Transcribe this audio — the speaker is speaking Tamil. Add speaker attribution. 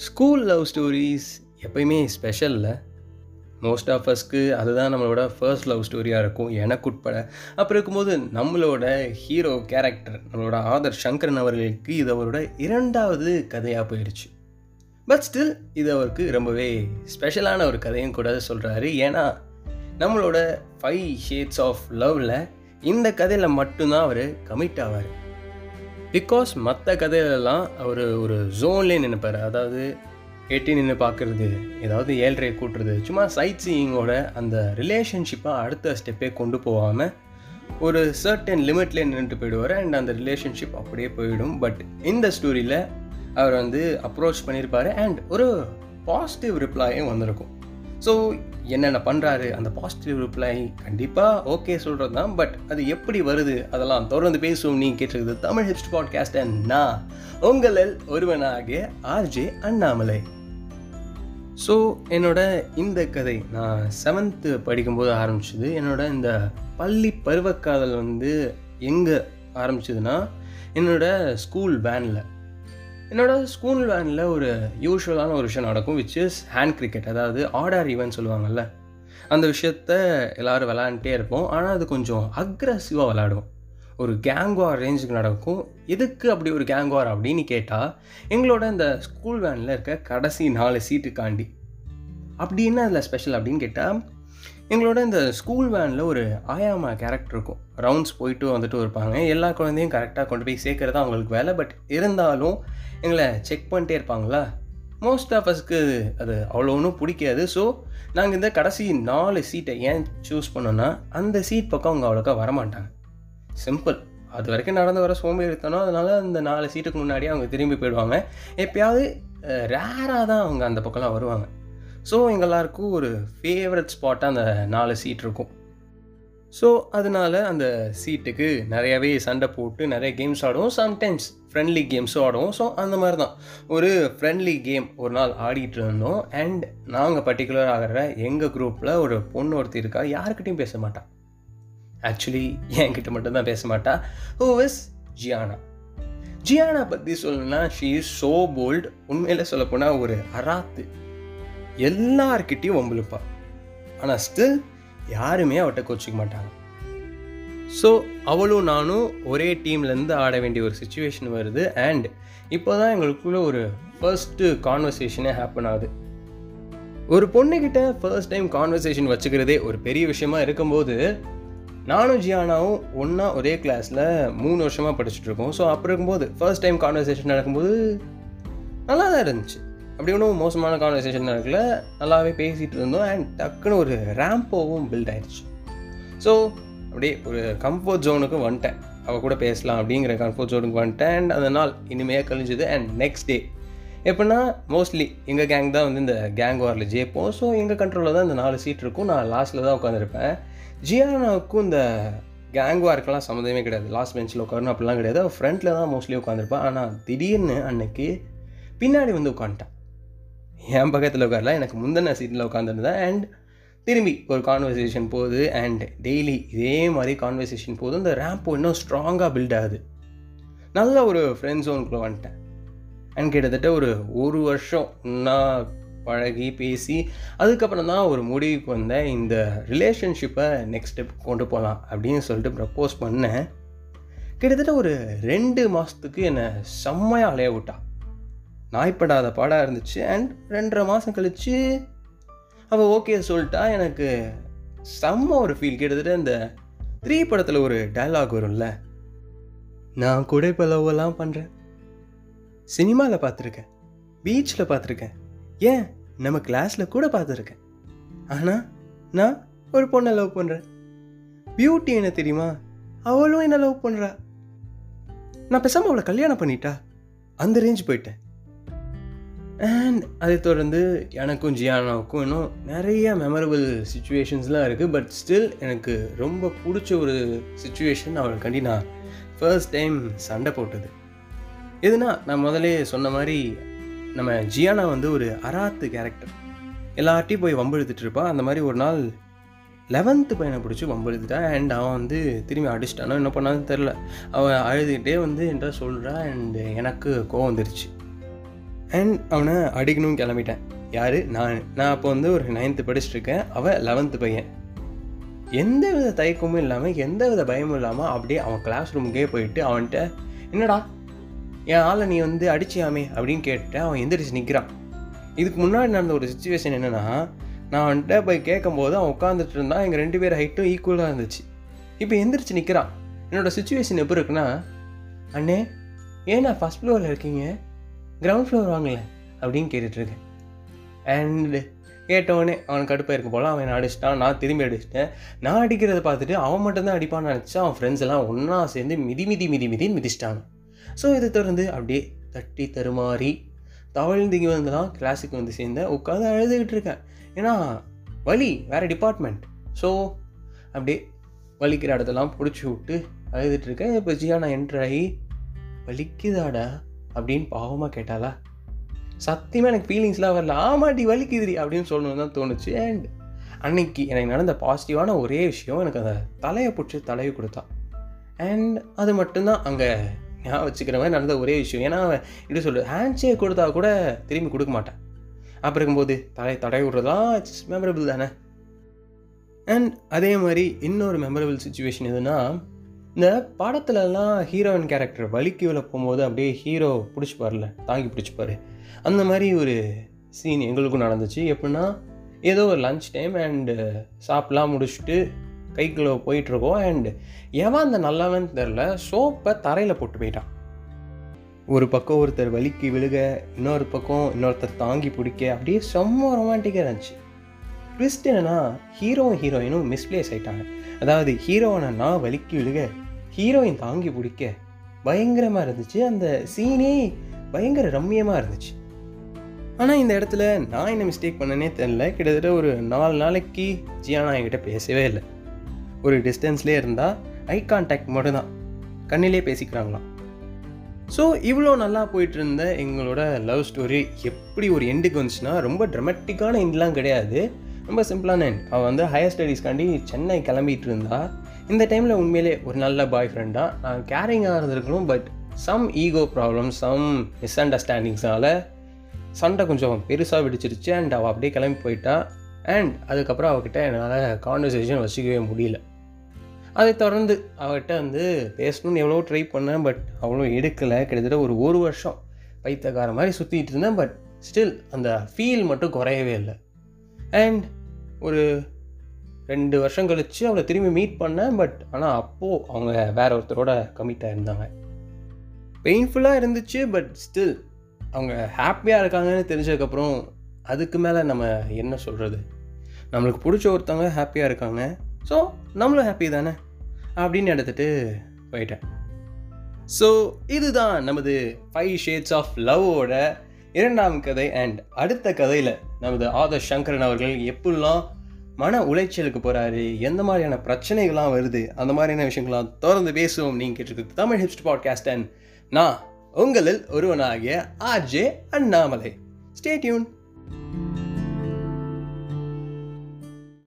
Speaker 1: ஸ்கூல் லவ் ஸ்டோரிஸ் எப்பயுமே ஸ்பெஷலில் மோஸ்ட் ஆஃப் அஸ்க்கு அதுதான் நம்மளோட ஃபர்ஸ்ட் லவ் ஸ்டோரியாக இருக்கும். எனக்கு உட்பட. அப்புறம் இருக்கும்போது நம்மளோட ஹீரோ கேரக்டர் நம்மளோட ஆதர் சங்கரன் அவர்களுக்கு இது அவரோட இரண்டாவது கதையாக போயிடுச்சு. பட் ஸ்டில் இது அவருக்கு ரொம்பவே ஸ்பெஷலான ஒரு கதையும் கூட சொல்கிறாரு ஏன்னா நம்மளோட ஃபைவ் ஷேட்ஸ் ஆஃப் லவ்வில் இந்த கதையில் மட்டும்தான் அவர் கமிட் ஆவார். பிகாஸ் மற்ற கதையிலலாம் அவர் ஒரு ஜோன்லேயே நினைப்பார். அதாவது எட்டி நின்று பார்க்குறது ஏதாவது ஏழ்றையை கூட்டுறது சும்மா சைட் சீயிங்கோட அந்த ரிலேஷன்ஷிப்பை அடுத்த ஸ்டெப்பே கொண்டு போகாமல் ஒரு சர்டன் லிமிட்லேயே நின்றுட்டு போயிடுவார். அண்ட் அந்த ரிலேஷன்ஷிப் அப்படியே போயிடும். பட் இந்த ஸ்டோரியில் அவர் வந்து அப்ரோச் பண்ணியிருப்பார் அண்ட் ஒரு பாசிட்டிவ் ரிப்ளையும் வந்திருக்கும். ஸோ என்னென்ன பண்ணுறாரு அந்த பாசிட்டிவ் ரிப்ளை கண்டிப்பாக ஓகே சொல்கிறது தான் பட் அது எப்படி வருது அதெல்லாம் தொடர்ந்து பேசுவோம். நீங்கள் கேட்டிருக்குது தமிழ் ஹிப்ஸ்ட் பாட்காஸ்ட் நான் உங்களில் ஒருவனாகிய ஆர்ஜே அண்ணாமலை. ஸோ என்னோட இந்த கதை நான் செவன்த்து படிக்கும்போது ஆரம்பிச்சது. என்னோட இந்த பள்ளி பருவக்காதல் வந்து எங்கே ஆரம்பிச்சதுன்னா என்னோட ஸ்கூல் வேனில் என்னோட ஸ்கூல் வேனில் ஒரு யூஸ்வலான ஒரு விஷயம் நடக்கும் விச் இஸ் ஹேண்ட் கிரிக்கெட் அதாவது ஆடார் ஈவென்ட் சொல்லுவாங்கள்ல அந்த விஷயத்த எல்லோரும் விளாண்டுட்டே இருப்போம். ஆனால் அது கொஞ்சம் அக்ரஸிவாக விளாடுவோம் ஒரு கேங்வார் ரேஞ்சுக்கு நடக்கும். எதுக்கு அப்படி ஒரு கேங்வார் அப்படின்னு கேட்டால் எங்களோட இந்த ஸ்கூல் வேனில் இருக்க கடைசி நாலு சீட்டுக்காண்டி அப்படி என்ன அதில் ஸ்பெஷல் அப்படின்னு கேட்டால் எங்களோட இந்த ஸ்கூல் வேனில் ஒரு ஆயாமா கேரக்டர் இருக்கும். ரவுண்ட்ஸ் போயிட்டு வந்துட்டு இருப்பாங்க. எல்லா குழந்தையும் கரெக்டாக கொண்டு போய் சேர்க்குறது அவங்களுக்கு வேலை. பட் இருந்தாலும் எங்களை செக் பண்ணிட்டே இருப்பாங்களா? மோஸ்ட் ஆஃப் அஸ்க்கு அது அவ்வளோ ஒன்றும் பிடிக்காது. ஸோ நாங்கள் இந்த கடைசி நாலு சீட்டை ஏன் சூஸ் பண்ணோன்னா அந்த சீட் பக்கம் அவங்க அவ்வளோக்கா வரமாட்டாங்க. சிம்பிள் அது வரைக்கும் நடந்து வர சோம்பேறித்தனம். அதனால் அந்த நாலு சீட்டுக்கு முன்னாடியே அவங்க திரும்பி போயிடுவாங்க. எப்பயாவது ரேராக தான் அவங்க அந்த பக்கம்லாம் வருவாங்க. ஸோ எங்கெல்லாருக்கும் ஒரு ஃபேவரட் ஸ்பாட்டாக அந்த நாலு சீட் இருக்கும். ஸோ அதனால அந்த சீட்டுக்கு நிறையாவே சண்டை போட்டு நிறைய கேம்ஸ் ஆடுவோம். சம்டைம்ஸ் ஃப்ரெண்ட்லி கேம்ஸும் ஆடுவோம். ஸோ அந்த மாதிரி தான் ஒரு ஃப்ரெண்ட்லி கேம் ஒரு நாள் ஆடிட்டு இருந்தோம். அண்ட் நாங்கள் பர்டிகுலர் ஆகிற எங்கள் குரூப்பில் ஒரு பொண்ணு ஒருத்தி இருக்கா. யாருக்கிட்டையும் பேச மாட்டான் ஆக்சுவலி என்கிட்ட மட்டும்தான் பேச மாட்டா. ஹூ இஸ் ஜியானா ஜியானா பற்றி சொல்லணும்னா ஷீ இஸ் ஸோ போல்டு உண்மையில் சொல்லப்போனால் ஒரு அராத்து. எல்லார்கிட்டையும் வம்பிழுப்பா. ஆனால் ஸ்டில் யாருமே அவட்ட கோச்சிக்க மாட்டாங்க. ஸோ அவளும் நானும் ஒரே டீம்லேருந்து ஆட வேண்டிய ஒரு சுச்சுவேஷன் வருது அண்ட் இப்போ தான் எங்களுக்குள்ளே ஒரு ஃபர்ஸ்ட்டு கான்வர்சேஷனே ஹேப்பன் ஆகுது. ஒரு பொண்ணுக்கிட்ட ஃபர்ஸ்ட் டைம் கான்வர்சேஷன் வச்சுக்கிறதே ஒரு பெரிய விஷயமா இருக்கும்போது நானும் ஜியானாவும் ஒன்றா ஒரே கிளாஸில் மூணு வருஷமாக படிச்சுட்ருக்கோம் ஸோ அப்போ இருக்கும்போது ஃபர்ஸ்ட் டைம் கான்வர்சேஷன் நடக்கும்போது நல்லா தான் இருந்துச்சு. அப்படி ஒன்றும் மோசமான கான்வர்சேஷன் நடக்கல. நல்லாவே பேசிகிட்டு இருந்தோம். அண்ட் டக்குன்னு ஒரு ரேம்போவும் பில்ட் ஆயிடுச்சு ஸோ அப்படியே ஒரு கம்ஃபர்ட் ஜோனுக்கு வந்துட்டேன். அவள் கூட பேசலாம் அப்படிங்கிற கம்ஃபர்ட் ஜோனுக்கு வந்துட்டேன். அண்ட் அந்த நாள் இனிமையாக கழிஞ்சுது. அண்ட் நெக்ஸ்ட் டே எப்படின்னா மோஸ்ட்லி எங்கள் கேங் தான் வந்து இந்த கேங் வாரில் ஜெயிப்போம். ஸோ எங்கள் கண்ட்ரோலில் தான் இந்த நாலு சீட் இருக்கும். நான் லாஸ்ட்டில் தான் உட்காந்துருப்பேன் ஜியானாவுக்கும் இந்த கேங் வார்க்கெல்லாம் சம்மந்தமே கிடையாது. லாஸ்ட் பெஞ்சில் உட்காரணும் அப்படிலாம் கிடையாது. ஃப்ரண்ட்டில் தான் மோஸ்ட்லி உட்காந்துருப்பேன் ஆனால் திடீர்னு அன்னைக்கு பின்னாடி வந்து உட்காந்துட்டேன் என் பக்கத்தில் உட்காரல எனக்கு முந்தின சீட்டில் உட்காந்துருந்தேன் அண்ட் திரும்பி ஒரு கான்வர்சேஷன் போகுது அண்ட் டெய்லி இதே மாதிரி கான்வர்சேஷன் போகுது. இந்த ரேம்போ இன்னும் ஸ்ட்ராங்காக பில்ட் ஆகுது. நல்ல ஒரு ஃப்ரெண்ட் ஜோனுக்குள்ளே வந்துட்டேன். அண்ட் கிட்டத்தட்ட ஒரு ஒரு வருஷம் நான் பழகி பேசி அதுக்கப்புறம் தான் ஒரு முடிவுக்கு வந்தேன் இந்த ரிலேஷன்ஷிப்பை நெக்ஸ்ட் ஸ்டெப் கொண்டு போகலாம் அப்படின்னு சொல்லிட்டு ப்ரப்போஸ் பண்ணேன். கிட்டத்தட்ட ஒரு ரெண்டு மாதத்துக்கு என்னை செம்மையாக அலைய விட்டா. நாய்ப்படாத பாடாக இருந்துச்சு. அண்ட் ரெண்டரை மாதம் கழித்து அவள் ஓகே சொல்லிட்டா. எனக்கு செம்ம ஒரு ஃபீல் கிட்டத்தட்ட இந்த த்ரீ படத்தில் ஒரு டைலாக் வரும்ல. நான் கூட இப்போ லவ்வெல்லாம் பண்ணுறேன் சினிமாவில் பார்த்துருக்கேன். பீச்சில் பார்த்துருக்கேன். ஏன்? நம்ம கிளாஸில் கூட பார்த்துருக்கேன். ஆனால் நான் ஒரு பொண்ணை லவ் பண்ணுறேன் பியூட்டி என்ன தெரியுமா? அவளும் என்ன லவ் பண்ணுறா நான் பேசாமல் அவளை கல்யாணம் பண்ணிட்டா. அந்த ரேஞ்ச் போயிட்டேன். அண்ட் அதை தொடர்ந்து எனக்கும் ஜியானாவுக்கும் இன்னும் நிறைய மெமரபிள் சுச்சுவேஷன்ஸ்லாம் இருக்குது பட் ஸ்டில் எனக்கு ரொம்ப பிடிச்ச ஒரு சுச்சுவேஷன் அவளுக்காண்டி நான் ஃபர்ஸ்ட் டைம் சண்டை போட்டது. எதுனா நான் முதலே சொன்ன மாதிரி நம்ம ஜியானா வந்து ஒரு அராத்து கேரக்டர் எல்லார்ட்டையும் போய் வம்பெழுத்துட்டு இருப்பான் அந்த மாதிரி ஒரு நாள் லெவன்த்து பையனை பிடிச்சி வம்பெழுத்துட்டான் அண்ட் அவன் வந்து திரும்பி அடிச்சிட்டானோ என்ன பண்ணான்னு தெரில அவன் அழுதுகிட்டே வந்து என்கிட்ட சொல்கிறான் அண்ட் எனக்கு கோவம் வந்துருச்சு. அண்ட் அவனை அடிக்கணும்னு கிளம்பிட்டேன். யார்? நான். நான் அப்போ வந்து ஒரு நைன்த்து படிச்சுட்ருக்கேன் அவன் லெவன்த்து பையன். எந்த வித தயக்கமும் இல்லாமல் எந்த வித பயமும் இல்லாமல் அப்படியே அவன் கிளாஸ் ரூமுக்கே போயிட்டு அவன்கிட்ட என்னடா? என் ஆளை நீ வந்து அடிச்சியாமே? அப்படின்னு கேட்டு அவன் எந்திரிச்சு நிற்கிறான் இதுக்கு முன்னாடி நடந்த ஒரு சுச்சுவேஷன் என்னென்னா நான் அவன்கிட்ட போய் கேட்கும்போது அவன் உட்காந்துட்டு இருந்தான். எங்கள் ரெண்டு பேர் ஹைட்டும் ஈக்குவலாக இருந்துச்சு. இப்போ எந்திரிச்சு நிற்கிறான் என்னோடய சுச்சுவேஷன் எப்படி இருக்குன்னா அண்ணே ஏன் நான் ஃபஸ்ட் ஃப்ளோரில் இருக்கீங்க? கிரவுண்ட் ஃப்ளோர் வாங்கல அப்படின்னு கேட்டுட்ருக்கேன். அண்டு கேட்டவொடனே அவன் கடுப்பாக இருக்க போல அவன் அடிச்சிட்டான்? நான் திரும்பி அடிச்சிட்டேன். நான் அடிக்கிறத பார்த்துட்டு அவன் மட்டும்தான் அடிப்பான்னு நினச்சா அவன் ஃப்ரெண்ட்ஸ் எல்லாம் ஒன்றா சேர்ந்து மிதி மிதி மிதி மிதின்னு மிதிச்சிட்டாங்க. ஸோ இதை தொடர்ந்து அப்படியே தட்டி தருமாறி தவழ்ந்திங்க வந்துலாம் கிளாஸுக்கு வந்து சேர்ந்தேன் உட்காந்து அழுதுகிட்டு இருக்கேன். ஏன்னா வலி வேறு டிபார்ட்மெண்ட் ஸோ அப்படியே வலிக்கிற இடத்தெல்லாம் பிடிச்சி விட்டு அழுதுட்டுருக்கேன் இப்போ ஜியா நான் என்ட்ரு ஆகி வலிக்குதாடா? அப்படின்னு பாவமாக கேட்டாலா சத்தியமாக எனக்கு ஃபீலிங்ஸ்லாம் வரல. ஆமாட்டி வலிக்குதுரி அப்படின்னு சொல்லணும்னு தான் தோணுச்சு. அண்ட் அன்னைக்கு எனக்கு நடந்த பாசிட்டிவான ஒரே விஷயம் எனக்கு அந்த தலையை பிடிச்சி தலையை கொடுத்தா. அண்ட் அது மட்டும்தான் அங்கே ஞாபகம் வச்சுக்கிற மாதிரி நடந்த ஒரே விஷயம். ஏன்னா அவன் இப்படி சொல்லு ஹேண்ட் ஷேக் கொடுத்தா கூட திரும்பி கொடுக்க மாட்டேன். அப்புறம் இருக்கும்போது தலை தடை விட்றதா? இட்ஸ் மெமரபிள் தானே? அண்ட் அதே மாதிரி இன்னொரு மெமரபிள் சுச்சுவேஷன் எதுனா இந்த படத்துலலாம் ஹீரோயின் கேரக்டர் வலிக்கு விழ போகும்போது அப்படியே ஹீரோ பிடிச்சிப்பார்ல தாங்கி பிடிச்சிப்பாரு அந்த மாதிரி ஒரு சீன் எங்களுக்கும் நடந்துச்சு. எப்படின்னா ஏதோ ஒரு லன்ச் டைம் அண்டு சாப்பிட்லாம் முடிச்சுட்டு கைக்குள்ளே போயிட்டுருக்கோம். அண்டு எவன் அந்த நல்லவன் தெரில சோப்பை தரையில் போட்டு போயிட்டான். ஒரு பக்கம் ஒருத்தர் வலிக்கு விழுக இன்னொரு பக்கம் இன்னொருத்தர் தாங்கி பிடிக்க அப்படியே செம்ம ரொமான்டிக்காக இருந்துச்சு. ட்விஸ்ட் என்னன்னா ஹீரோவும் ஹீரோயினும் மிஸ்பிளேஸ் ஆயிட்டாங்க. அதாவது ஹீரோவனை நான் வலிக்கி விழுக ஹீரோயின் தாங்கி பிடிக்க பயங்கரமாக இருந்துச்சு. அந்த சீனே பயங்கர ரம்மியமாக இருந்துச்சு. ஆனால் இந்த இடத்துல நான் என்ன மிஸ்டேக் பண்ணனே தெரில கிட்டத்தட்ட ஒரு நாலு நாளைக்கு ஜியானா என்கிட்ட பேசவே இல்லை. ஒரு டிஸ்டன்ஸ்லேயே இருந்தால் ஐ கான்டாக்ட் மட்டும்தான். கண்ணிலே பேசிக்கிறாங்களாம். ஸோ இவ்வளோ நல்லா போயிட்டு இருந்த எங்களோட லவ் ஸ்டோரி எப்படி ஒரு எண்டுக்கு வந்துச்சுன்னா ரொம்ப ட்ரமட்டிக்கான எண்ட்லாம் கிடையாது. ரொம்ப சிம்பிளான அவள் வந்து ஹையர் ஸ்டடீஸ்க்காண்டி சென்னை கிளம்பிட்டு இருந்தா. இந்த டைமில் உண்மையிலே ஒரு நல்ல பாய் ஃப்ரெண்டாக நான் கேரிங்காக இருந்திருக்கணும் but some ego problem some miss அண்டர்ஸ்டாண்டிங்ஸால் சண்டை கொஞ்சம் பெருசாக வெடிச்சிருச்சு. அண்ட் அவள் அப்படியே கிளம்பி போயிட்டா. அண்ட் அதுக்கப்புறம் அவகிட்ட என்னால் கான்வர்சேஷன் வச்சுக்கவே முடியல. அதை தொடர்ந்து அவகிட்ட வந்து பேசணும்னு எவ்வளோ ட்ரை பண்ணேன் பட் அவ்வளோ எடுக்கலை. கிட்டத்தட்ட ஒரு ஒரு வருஷம் பைத்தக்கார மாதிரி சுற்றிட்டு இருந்தேன் பட் ஸ்டில் அந்த ஃபீல் மட்டும் குறையவே இல்லை. அண்ட் ஒரு ரெண்டு வருஷம் கழித்து அவளை திரும்பி மீட் பண்ணேன் பட் ஆனால் அப்போது அவங்க வேற ஒருத்தரோட கமிட்டாக இருந்தாங்க பெயின்ஃபுல்லாக இருந்துச்சு பட் ஸ்டில் அவங்க ஹாப்பியாக இருக்காங்கன்னு தெரிஞ்சதுக்கப்புறம் அதுக்கு மேலே நம்ம என்ன சொல்கிறது நம்மளுக்கு பிடிச்ச ஒருத்தவங்க ஹாப்பியாக இருக்காங்க ஸோ நம்மளும் ஹாப்பி தானே அப்படின்னு எடுத்துகிட்டு போயிட்டேன். ஸோ இதுதான் நமது ஃபைவ் ஷேட்ஸ் ஆஃப் லவ்வோட இரண்டாம் கதை அண்ட் அடுத்த கதையில் நமது ஆதர் சங்கரன் அவர்கள் எப்படிலாம் மன உளைச்சலுக்கு போகிறாரு எந்த மாதிரியான பிரச்சனைகள்லாம் வருது? அந்த மாதிரியான விஷயங்கள்லாம் தொடர்ந்து பேசுவோம். நீங்கள் கேட்டிருக்கிறது தமிழ் ஹிப்ஸ்ட் பாட்காஸ்ட் அண்ட் நான் உங்களில் ஒருவனாகிய ஆர்ஜே அண்ணாமலை. Stay tuned